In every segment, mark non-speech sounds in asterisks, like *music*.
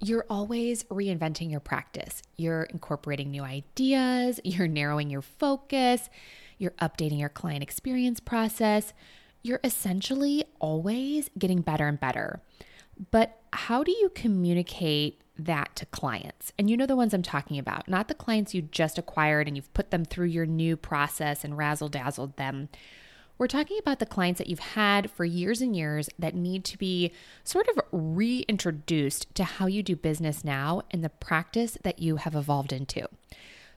you're always reinventing your practice. You're incorporating new ideas, you're narrowing your focus, you're updating your client experience process. You're essentially always getting better and better. But how do you communicate that to clients? And you know the ones I'm talking about, not the clients you just acquired and you've put them through your new process and razzle dazzled them. We're talking about the clients that you've had for years and years that need to be sort of reintroduced to how you do business now and the practice that you have evolved into.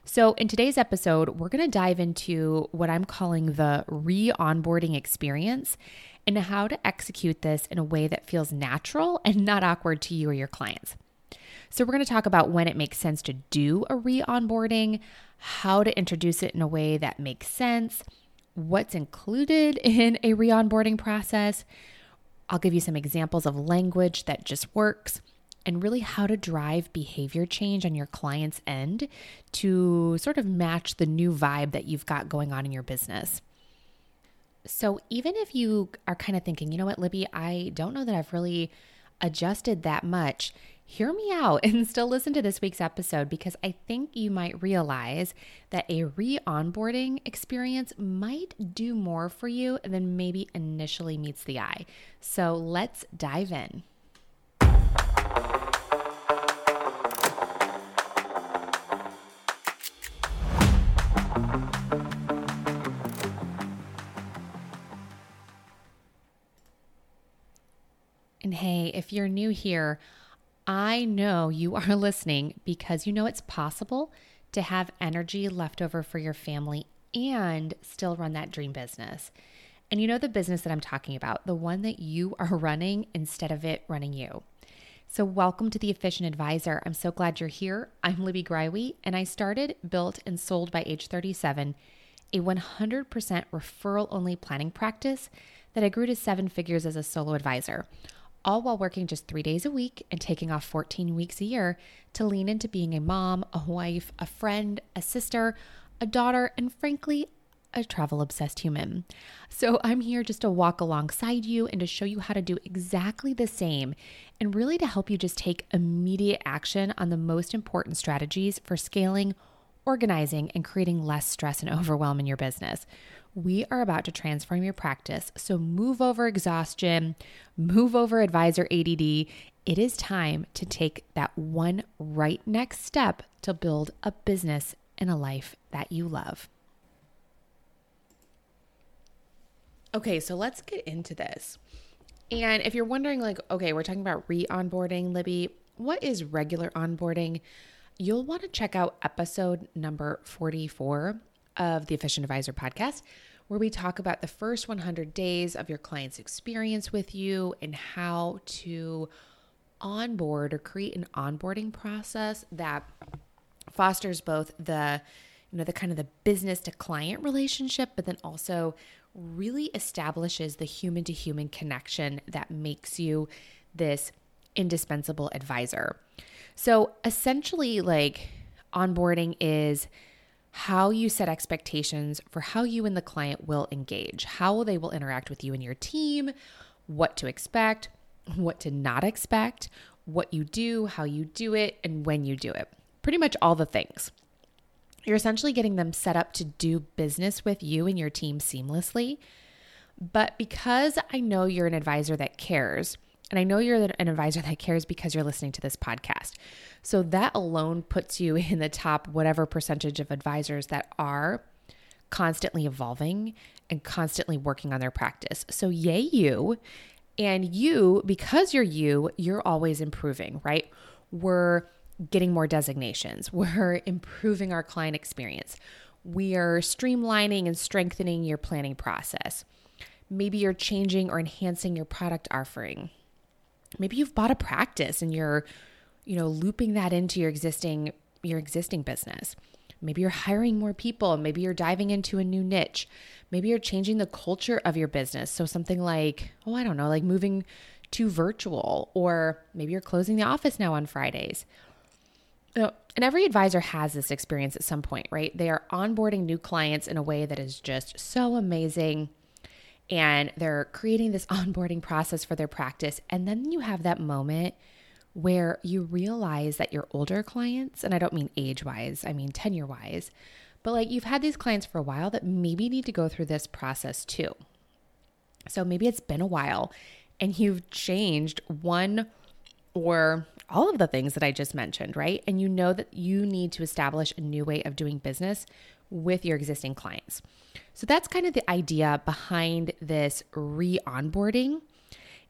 So, in today's episode, we're going to dive into what I'm calling the re onboarding experience and how to execute this in a way that feels natural and not awkward to you or your clients. So, we're going to talk about when it makes sense to do a re onboarding, how to introduce it in a way that makes sense, what's included *laughs* in a re onboarding process. I'll give you some examples of language that just works and really how to drive behavior change on your client's end to sort of match the new vibe that you've got going on in your business. So, even if you are kind of thinking, you know what, Libby, I don't know that I've really adjusted that much, hear me out *laughs* and still listen to this week's episode because I think you might realize that a re onboarding experience might do more for you than maybe initially meets the eye. So let's dive in. And hey, if you're new here, I know you are *laughs* listening because you know it's possible to have energy left over for your family and still run that dream business. And you know the business that I'm talking about, the one that you *laughs* are running instead of it running you. So, welcome to the Efficient Advisor. I'm so glad you're here. I'm Libby Greiwe, and I started, built, and sold by age 37 a 100% referral only planning practice that I grew to seven figures as a solo advisor all while working just three days a week and taking off 14 weeks a year to lean into being a mom, a wife, a friend, a sister, a daughter, and frankly, a travel obsessed human. So I'm here just to walk alongside you and to show you how to do exactly the same and really to help you just take immediate action on the most important strategies for scaling, organizing, and creating less stress and overwhelm in your business we are about to transform your practice. So move over exhaustion, move over advisor ADD. It is time to take that one right next step to build a business and a life that you love. Okay, so let's get into this. And if you're wondering, like, okay, we're talking about re onboarding, Libby, what is regular onboarding? You'll want to check out episode number 44 of the Efficient Advisor podcast, where we talk about the first 100 days of your client's experience with you and how to onboard or create an onboarding process that fosters both the you know the kind of the business to client relationship but then also really establishes the human to human connection that makes you this indispensable advisor. So essentially like onboarding is how you set expectations for how you and the client will engage, how they will interact with you and your team, what to expect, what to not expect, what you do, how you do it, and when you do it. Pretty much all the things. You're essentially getting them set up to do business with you and your team seamlessly. But because I know you're an advisor that cares, and I know you're an advisor that cares because you're listening to this podcast. So that alone puts you *laughs* in the top whatever percentage of advisors that are constantly evolving and constantly working on their practice. So, yay, you. And you, because you're you, you're always improving, right? We're getting more designations, *laughs* we're improving our client experience, we are streamlining and strengthening your planning process. Maybe you're changing or enhancing your product offering maybe you've bought a practice and you're you know looping that into your existing your existing business. Maybe you're hiring more people. Maybe you're diving into a new niche. Maybe you're changing the culture of your business. So something like oh i don't know like moving to virtual or maybe you're closing the office now on fridays. And every advisor has this experience at some point right? They are onboarding new clients in a way that is just so amazing and they're creating this *laughs* onboarding process for their practice. And then you have that moment where you realize that your older clients, and I don't mean age wise, I mean tenure wise, but like you've had these clients for a while that maybe need to go through this process too. So maybe it's been a while and you've changed one or all of the things that I just mentioned, right? And you know that you need to establish a new way of doing business with your existing clients. So that's kind of the idea behind this re onboarding.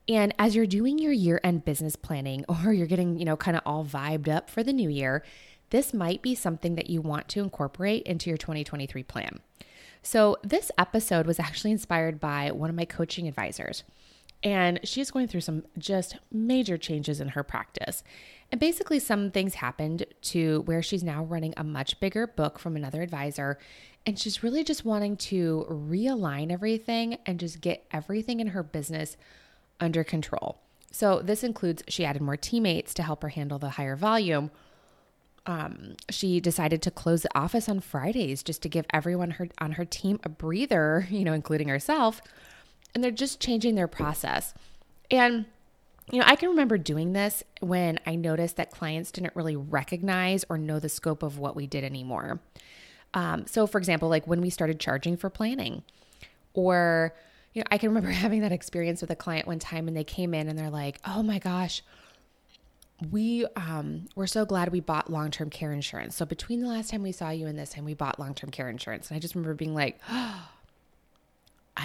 And as you're doing your year end business planning *laughs* or you're getting, you know, kind of all vibed up for the new year, this might be something that you want to incorporate into your 2023 plan. So, this episode was actually inspired by one of my coaching advisors. And she's going through some just major changes in her practice. And basically, some things happened to where she's now running a much bigger book from another advisor. And she's really just wanting to realign everything and just get everything in her business under control. So, this includes she added more teammates to help her handle the higher volume. Um, she decided to close the office on Fridays just to give everyone her on her team a breather, *laughs* you know, including herself. And they're just changing their process. And you know, I can remember doing this when I noticed that clients didn't really recognize or know the scope of what we did anymore. Um, so, for example, like when we started charging for planning, or you know, I can remember *laughs* having that experience with a client one time and they came in and they're like, oh my gosh, we um, we're so glad we bought long-term care insurance. So between the last time we saw you and this time we bought long-term care insurance. And I just remember being like, *gasps* oh,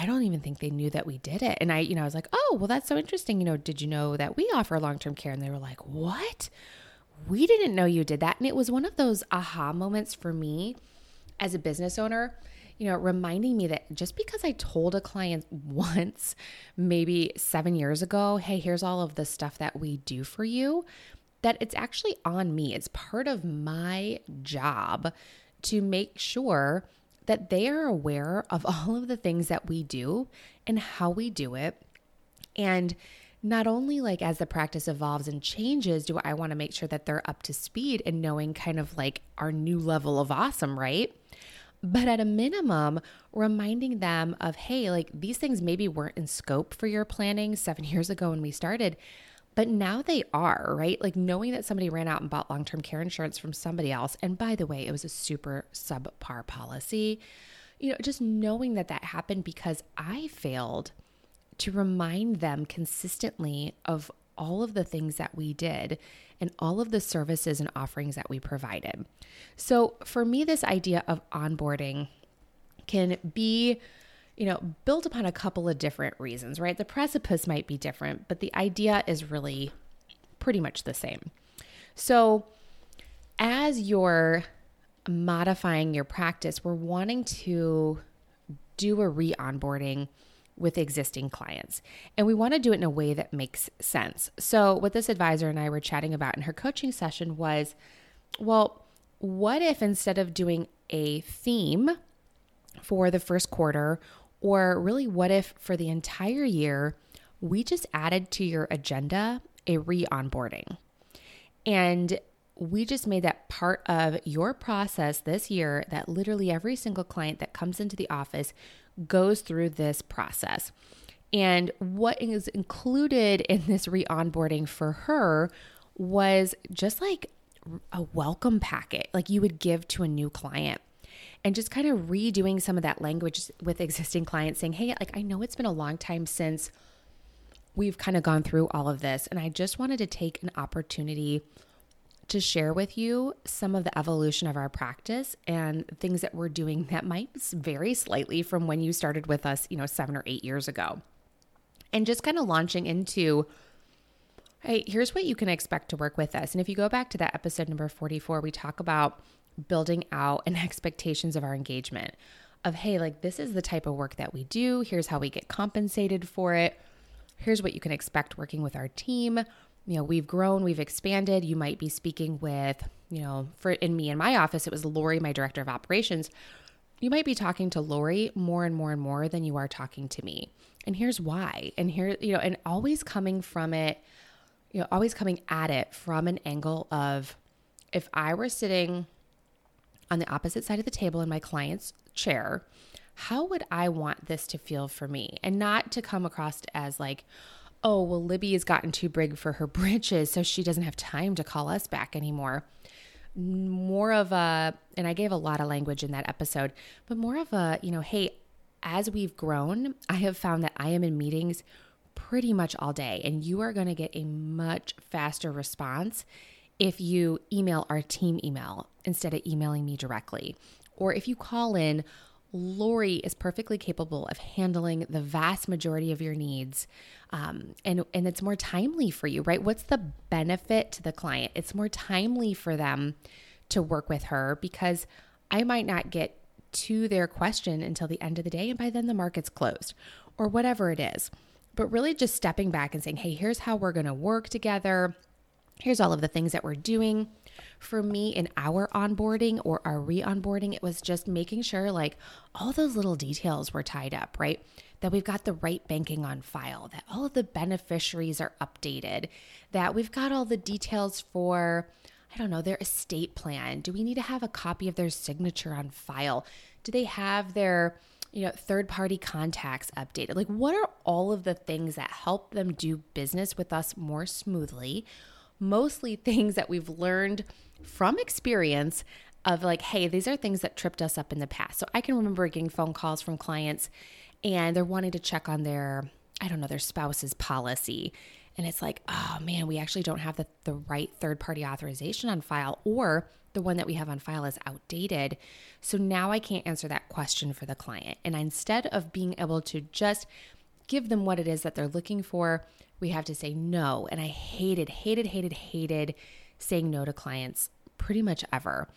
I don't even think they knew that we did it. And I, you know, I was like, oh, well, that's so interesting. You know, did you know that we offer long-term care? And they were like, what? We didn't know you did that. And it was one of those aha moments for me as a business owner you know, reminding me that just because I told a client *laughs* once, maybe seven years ago, hey, here's all of the stuff that we do for you, that it's actually on me. It's part of my job to make sure that they are aware of *laughs* all of the things that we do and how we do it. And not only like as the practice evolves and changes, do I want to make sure that they're up to speed and knowing kind of like our new level of awesome, right? but at a minimum, reminding them of, hey, like these things maybe weren't in scope for your planning seven *laughs* years ago when we started, but now they are, right? Like knowing that somebody ran out and bought long term care insurance from somebody else. And by the way, it was a super subpar policy. You know, just knowing that that happened because I failed to remind them consistently of all of the things that we did and all of the services and offerings that we provided. So, for me, this idea of onboarding can be you know, built upon a couple of different reasons, right? The precipice might be different, but the idea is really pretty much the same. So, as you're modifying your practice, we're wanting to do a re onboarding with existing clients. And we want to do it in a way that makes sense. So, what this advisor and I were chatting about in her coaching session was well, what if instead of doing a theme for the first quarter, or really what if for the entire year, we just added to your agenda a re onboarding? And we just made that part of your process this year that literally every single client that comes into the office goes through this process. And what is included in this re onboarding for her was just like a welcome packet, like you would give to a new client. And just kind of redoing some of that language with existing clients, saying, Hey, like I know it's been a long time since we've kind of gone through all of this. And I just wanted to take an opportunity to share with you some of the evolution of our practice and things that we're doing that might vary slightly from when you started with us, you know, seven or eight years ago. And just kind of launching into, hey, here's what you can expect to work with us. And if you go back to that episode number 44, we talk about building out and *laughs* expectations of our engagement of, hey, like this is the type of work that we do. Here's how we get compensated for it. Here's what you can expect working with our team you know, we've grown, we've expanded. You might be speaking with, you know, for in me in my office, it was Lori, my director of operations. You might be talking to Lori more and more and more than you are talking to me. And here's why. And here, you know, and always coming from it, you know, always coming at it from an angle of if I were sitting on the opposite side of the table in my client's chair, how would I want this to feel for me? And not to come across as like, oh, well, Libby has gotten too big for her *laughs* britches, so she doesn't have time to call us back anymore. More of a, and I gave a lot of language in that episode, but more of a, you know, hey, as we've grown, I have found that I am in meetings pretty much all day, and you are going to get a much faster response if you email our team email instead of emailing me directly. Or if you call in, Lori is perfectly capable of handling the vast majority of your needs. Um, and, and it's more timely for you, right? What's the benefit to the client? It's more timely for them to work with her because I might not get to their question until the end of the day. And by then the market's closed or whatever it is. But really just stepping back and saying, hey, here's how we're going to work together. Here's all of the things that we're doing. For me, in our onboarding or our re onboarding, it was just making sure like all those little details were tied up, right? That we've got the right banking on file, that all of the beneficiaries are updated, that we've got all the details for, I don't know, their estate plan. Do we need to have a copy of their signature on file? Do they have their you know, third party contacts updated? Like, what are all of the things that help them do business with us more smoothly? Mostly *laughs* things that we've learned from experience of like, hey, these are things that tripped us up in the past. So I can remember getting phone calls from clients and they're wanting to check on their, I don't know, their spouse's policy. And it's like, oh man, we actually don't have the, the right third party authorization on file, or the one that we have on file is outdated. So now I can't answer that question for the client. And instead of being able to just give them what it is that they're looking for, we have to say no. And I hated, hated, hated, hated saying no to clients pretty much ever.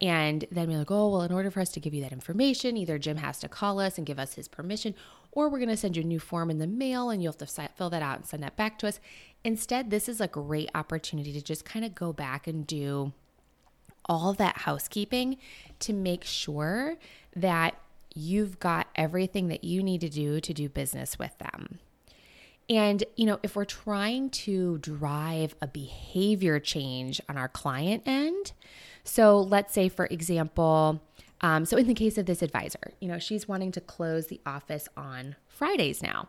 And then we're like, oh, well, in order for us to give you that information, either Jim has to call us and give us his permission, or we're going to send you a new form in the mail and you'll have to fill that out and send that back to us. Instead, this is a great opportunity to just kind of go back and do all that housekeeping to make sure that you've got everything that you need to do to do business with them. And, you know, if we're trying to drive a behavior change on our client end, so let's say, for example, um, so in the case of this advisor, you know, she's wanting to close the office on Fridays now.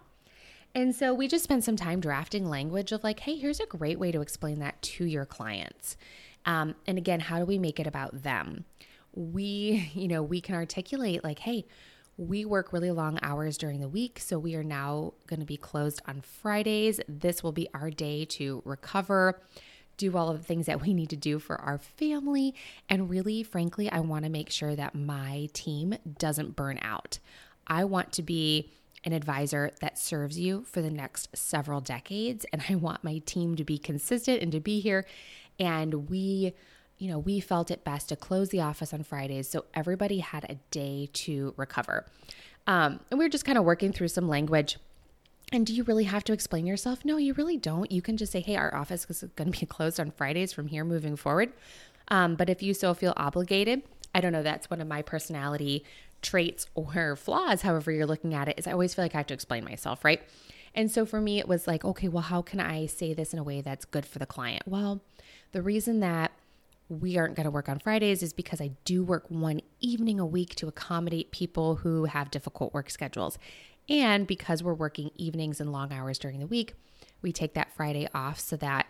And so we just spent some time drafting language of like, hey, here's a great way to explain that to your clients. Um, and again, how do we make it about them? We, *laughs* you know, we can articulate like, hey, we work really long hours during the week, so we are now going to be closed on Fridays. This will be our day to recover, do all of the things that we need to do for our family. And really, frankly, I want to make sure that my team doesn't burn out. I want to be an advisor that serves you for the next several decades. And I want my team to be consistent and to be here. And we you know, we felt it best to close the office on Fridays so everybody had a day to recover. Um, and we were just kind of working through some language. And do you really have to explain yourself? No, you really don't. You can just say, hey, our office is going to be *laughs* closed on Fridays from here moving forward. Um, but if you still feel obligated, I don't know, that's one of my personality traits *laughs* or flaws, however you're looking at it, is I always feel like I have to explain myself, right? And so for me, it was like, okay, well, how can I say this in a way that's good for the client? Well, the reason that we aren't going to work on Fridays is because I do work one evening a week to accommodate people who have difficult work schedules. And because we're working evenings and long hours during the week, we take that Friday off so that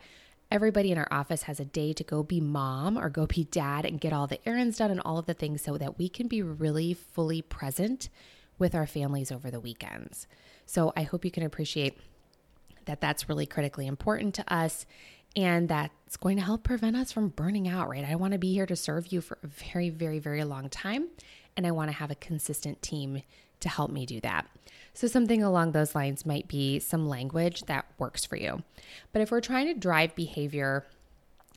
everybody in our office has a day to go be mom or go be dad and get all the errands done and all of the things so that we can be really fully present with our families over the weekends. So I hope you can appreciate that that's really critically important to us and that's going to help prevent us from burning out, right? I want to be here to serve you for a very, very, very long time. And I want to have a consistent team to help me do that. So, something along those lines might be some language that works for you. But if we're trying to drive behavior,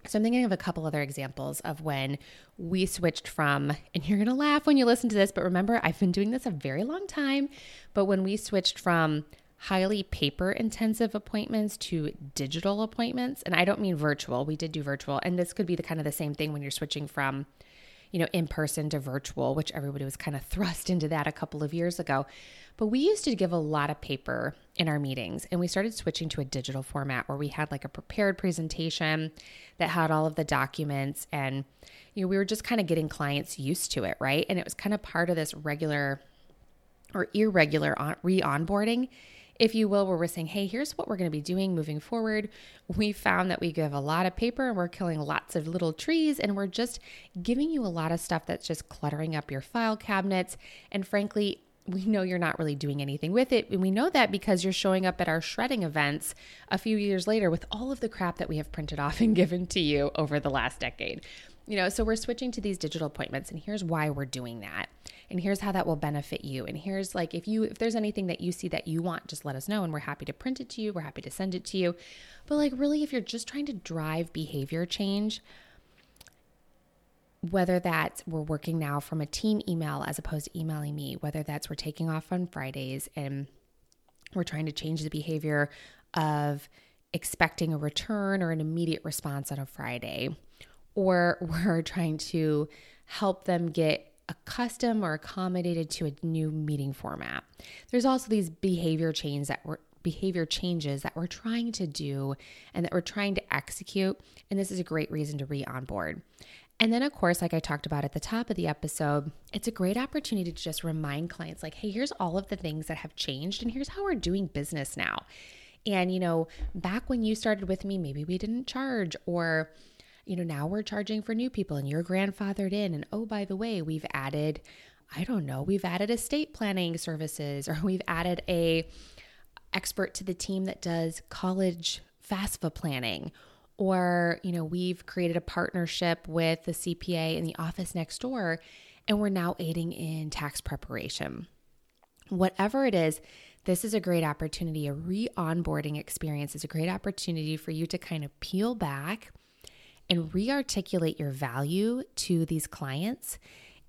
so I'm thinking of a couple other examples of when we switched from, and you're gonna laugh when you listen to this, but remember, I've been doing this a very long time. But when we switched from highly paper intensive appointments to digital appointments. And I don't mean virtual. We did do virtual. And this could be the kind of the same thing when you're switching from, you know, in person to virtual, which everybody was kind of *laughs* thrust into that a couple of years ago. But we used to give a lot of paper in our meetings and we started switching to a digital format where we had like a prepared presentation that had all of the documents and you know we were just kind of getting clients used to it, right? And it was kind of part of this regular or irregular on- re-onboarding if you will, where we're saying, hey, here's what we're going to be doing moving forward. We found that we give a lot of paper and we're killing lots of little trees, and we're just giving you a lot of stuff that's just cluttering up your file cabinets. And frankly, we know you're not really doing anything with it. And we know that because you're showing up at our shredding events a few years later with all of the crap that we have printed off and *laughs* given to you over the last decade. You know, so we're switching to these digital appointments and here's why we're doing that. And here's how that will benefit you. And here's like if you if there's anything that you see that you want, just let us know and we're happy to print it to you. We're happy to send it to you. But like really if you're just trying to drive behavior change, whether that's we're working now from a team email as opposed to emailing me, whether that's we're taking off on Fridays and we're trying to change the behavior of expecting a return or an immediate response on a Friday, or *laughs* we're trying to help them get accustomed or accommodated to a new meeting format. There's also these behavior changes that we're behavior changes that we're trying to do and that we're trying to execute. And this is a great reason to re onboard. And then, of course, like I talked about at the top of the episode, it's a great opportunity to just remind clients, like, hey, here's all of the things that have changed, and here's how we're doing business now. And, you know, back when you started with me, maybe we didn't charge, or, you know, now we're charging for new people and you're grandfathered in. And oh, by the way, we've added, I don't know, we've added estate planning services, or *laughs* we've added a expert to the team that does college FAFSA planning. Or you know we've created a partnership with the CPA in the office next door and we're now aiding in tax preparation. Whatever it is this is a great opportunity. A re-onboarding experience is a great opportunity for you to kind of peel back and re-articulate your value to these clients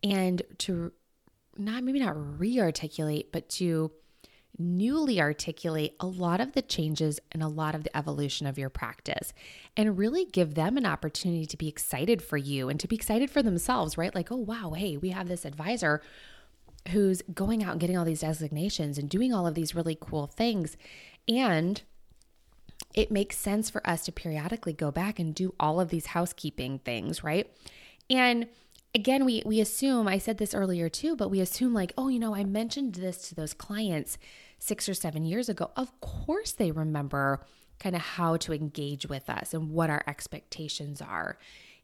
and to not maybe not re-articulate but to newly articulate a lot of the changes and a lot of the evolution of your practice and really give them an opportunity to be excited for you and to be excited for themselves, right? Like, oh, wow, hey, we have this advisor who's going out and getting all these designations and doing all of these really cool things. And it makes sense for us to periodically go back and do all of these housekeeping things, right? And again, we we assume, I said this earlier too, but we assume like, oh, you know, I mentioned this to those clients six or seven years ago, of course they remember kind of how to engage with us and what our expectations are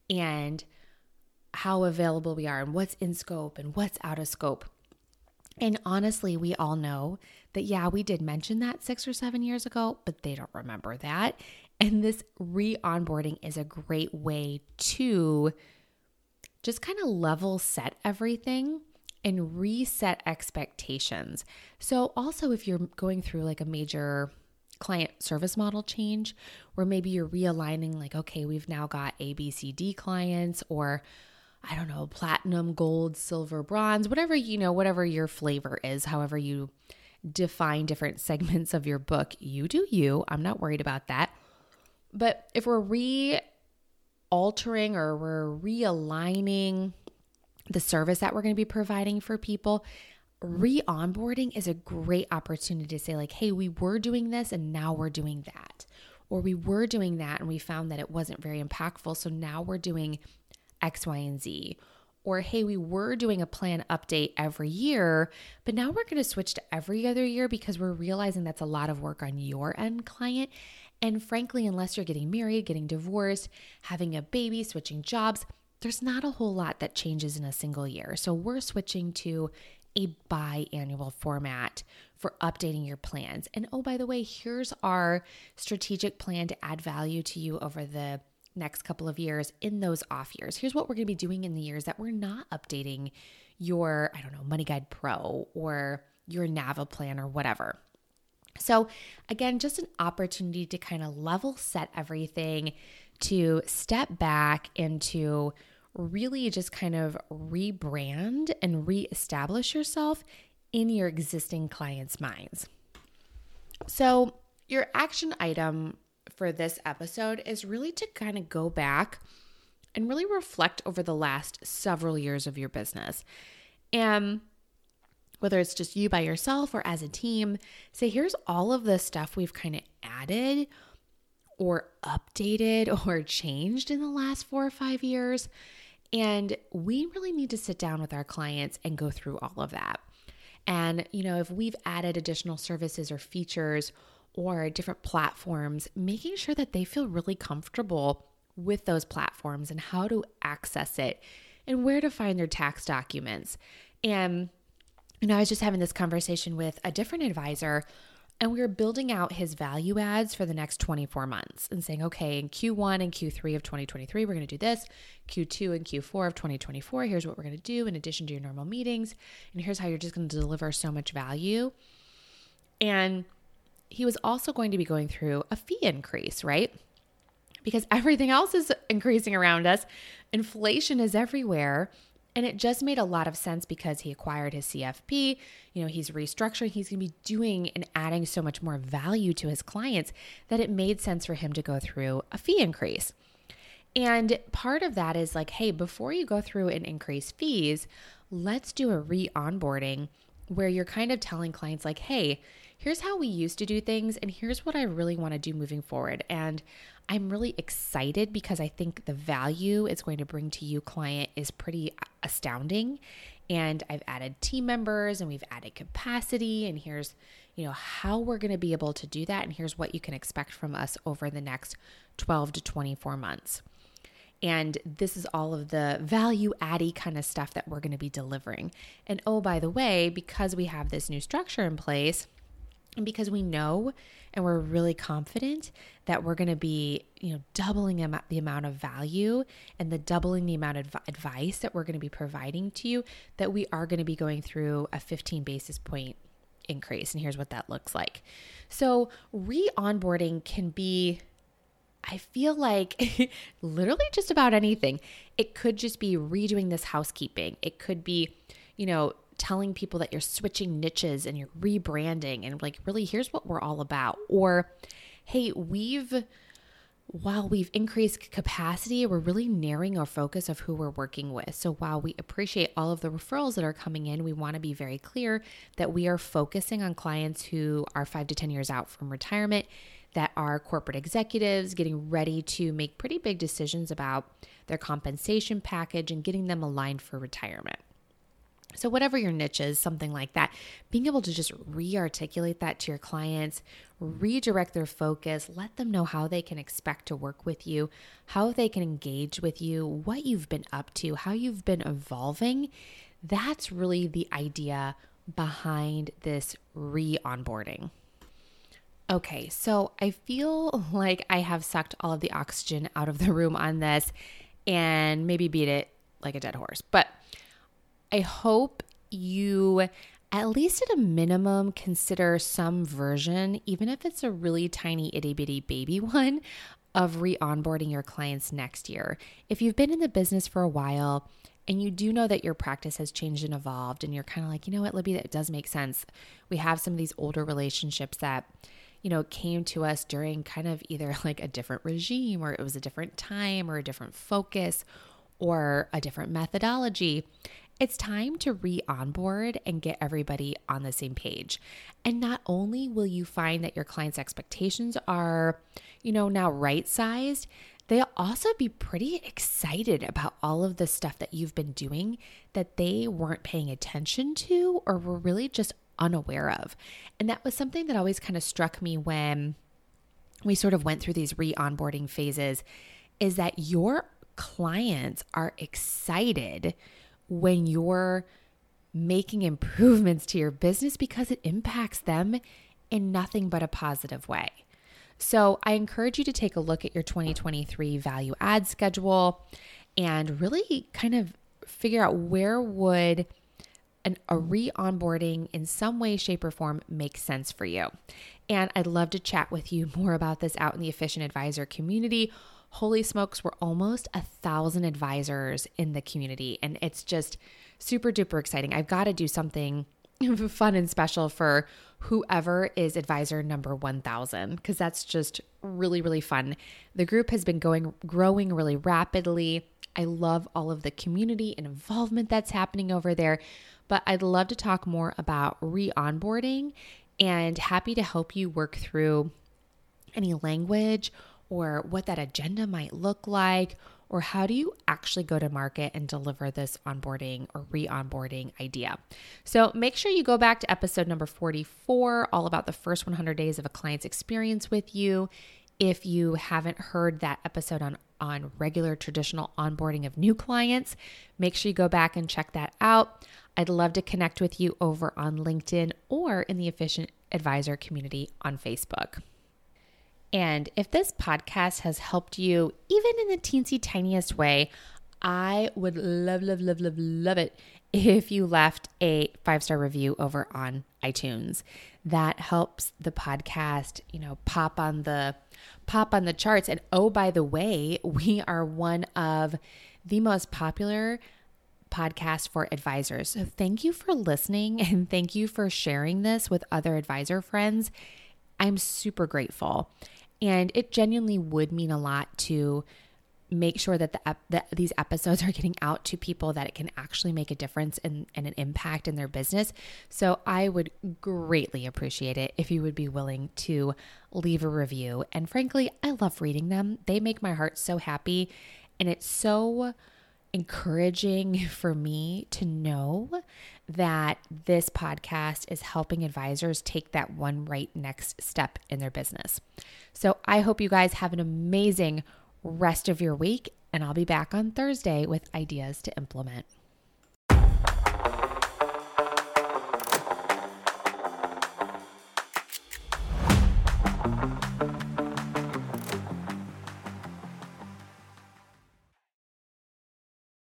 and how available we are and what's in scope and what's out of scope. And honestly, we all know that, yeah, we did mention that six or seven years ago, but they don't remember that. And this re onboarding is a great way to just kind of level set everything and reset expectations. So, also, if you're going through like a major client service model change where maybe you're realigning, like, okay, we've now got ABCD clients, or I don't know, platinum, gold, silver, bronze, whatever, you know, whatever your flavor is, however you define different *laughs* segments of your book, you do you. I'm not worried about that. But if we're re altering or we're realigning the service that we're going to be providing for people, re onboarding is a great opportunity to say, like, hey, we were doing this and now we're doing that. Or we were doing that and we found that it wasn't very impactful. So now we're doing X, Y, and Z. Or, hey, we were doing a plan update every year, but now we're going to switch to every other year because we're realizing that's a lot of work on your end client. And frankly, unless you're getting married, getting divorced, having a baby, switching jobs, there's not a whole lot that changes in a single year. So we're switching to a biannual format for updating your plans. And oh, by the way, here's our strategic plan to add value to you over the next couple of years in those off years. Here's what we're going to be doing in the years that we're not updating your, I don't know, Money Guide Pro or your NAVA plan or whatever. So, again, just an opportunity to kind of level set everything, to step back and to really just kind of rebrand and reestablish yourself in your existing clients' minds. So, your action item for this episode is really to kind of go back and really reflect over the last several years of your business. And whether it's just you by yourself or as a team, say, here's all of the stuff we've kind of added or updated *laughs* or changed in the last four or five years. And we really need to sit down with our clients and go through all of that. And, you know, if we've added additional services or features or different platforms, making sure that they feel really comfortable with those platforms and how to access it and where to find their tax documents. And, you know, I was just having this conversation with a different advisor and we were building out his value adds for the next 24 months and saying, okay, in Q1 and Q3 of 2023, we're going to do this. Q2 and Q4 of 2024, here's what we're going to do in addition to your normal meetings. And here's how you're just going to deliver so much value. And he was also going to be going through a fee increase, right? Because everything else is increasing around us, inflation is everywhere. And it just made a lot of sense because he acquired his CFP. You know, he's restructuring, he's going to be doing and adding so much more value to his clients that it made sense for him to go through a fee increase. And part of that is like, hey, before you go through and increase fees, let's do a re onboarding where you're kind of telling clients, like, hey, here's how we used to do things, and here's what I really want to do moving forward. And I'm really excited because I think the value it's going to bring to you, client, is pretty astounding. And I've added team members and we've added capacity. And here's, you know, how we're going to be able to do that. And here's what you can expect from us over the next 12 to 24 months. And this is all of the value addy kind of stuff that we're going to be delivering. And oh, by the way, because we have this new structure in place, and because we know and we're really confident that we're going to be, you know, doubling the amount of value and the doubling the amount of advice that we're going to be providing to you, that we are going to be going through a 15 basis point increase. And here's what that looks like. So, re onboarding can be I feel like *laughs* literally just about anything. It could just be redoing this housekeeping. It could be, you know, telling people that you're switching niches and you're rebranding and like, really, here's what we're all about. Or, hey, we've, while we've increased capacity, we're really narrowing our focus of who we're working with. So while we appreciate all of the referrals that are coming in, we want to be very clear that we are focusing on clients who are five to 10 years out from retirement, that are corporate executives getting ready to make pretty big decisions about their compensation package and getting them aligned for retirement. So, whatever your niche is, something like that, being able to just re articulate that to your clients, redirect their focus, let them know how they can expect to work with you, how they can engage with you, what you've been up to, how you've been evolving. That's really the idea behind this re onboarding. Okay, so I feel *laughs* like I have sucked all of the oxygen out of the room on this and maybe beat it like a dead horse. But I hope you, at least at a minimum, consider some version, even if it's a really tiny itty bitty baby *laughs* one, of re onboarding your clients next year. If you've been in the business for a while, and you do know that your practice has changed and evolved, and you're kind of like, you know what, Libby, that does make sense. We have some of these older relationships that, you know, came to us during kind of either *laughs* like a different regime or it was a different time or a different focus or a different methodology. It's time to re onboard and get everybody on the same page. And not only will you find that your clients' expectations are, you know, now right sized, they'll also be pretty excited about all of the stuff that you've been doing that they weren't paying attention to or were really just unaware of. And that was something that always kind of struck me when we sort of went through these re onboarding phases is that your clients are excited when you're making improvements to your business because it impacts them in nothing but a positive way. So, I encourage you to take a look at your 2023 value add schedule and really kind of figure out where would an, a re onboarding in some way, shape, or form makes sense for you. And I'd love to chat with you *laughs* more about this out in the Efficient Advisor community holy smokes, we're almost a thousand advisors in the community. And it's just super duper exciting. I've got to do something *laughs* fun and special for whoever is advisor number 1000 because that's just really really fun. The group has been going growing really rapidly. I love all of the community and involvement that's happening over there, but I'd love to talk more about re-onboarding and happy to help you work through any language or what that agenda might look like, or how do you actually go to market and deliver this onboarding or re onboarding idea? So make sure you go back to episode number 44, all about the first 100 days of a client's experience with you. If you haven't heard that episode on on regular traditional onboarding of new clients, make sure you go back and check that out. I'd love to connect with you over on LinkedIn or in the Efficient Advisor community on Facebook. And if this podcast has helped you, even in the teensy tiniest way, I would love, love, love, love, love it if you left a five star review over on iTunes. That helps the podcast, you know, pop on the pop on the charts. And oh, by the way, we are one of the most popular podcasts for advisors. So thank you for listening *laughs* and thank you for sharing this with other advisor friends. I'm super grateful. And it genuinely would mean a lot to make sure that the, that these episodes *laughs* are getting out to people that it can actually make a difference and, and an impact in their business. So I would greatly appreciate it if you would be willing to leave a review. And frankly, I love reading them. They make my heart so happy. And it's so encouraging *laughs* for me to know that this podcast is helping advisors take that one right next step in their business. So I hope you guys have an amazing rest of your week, and I'll be back on Thursday with ideas to implement.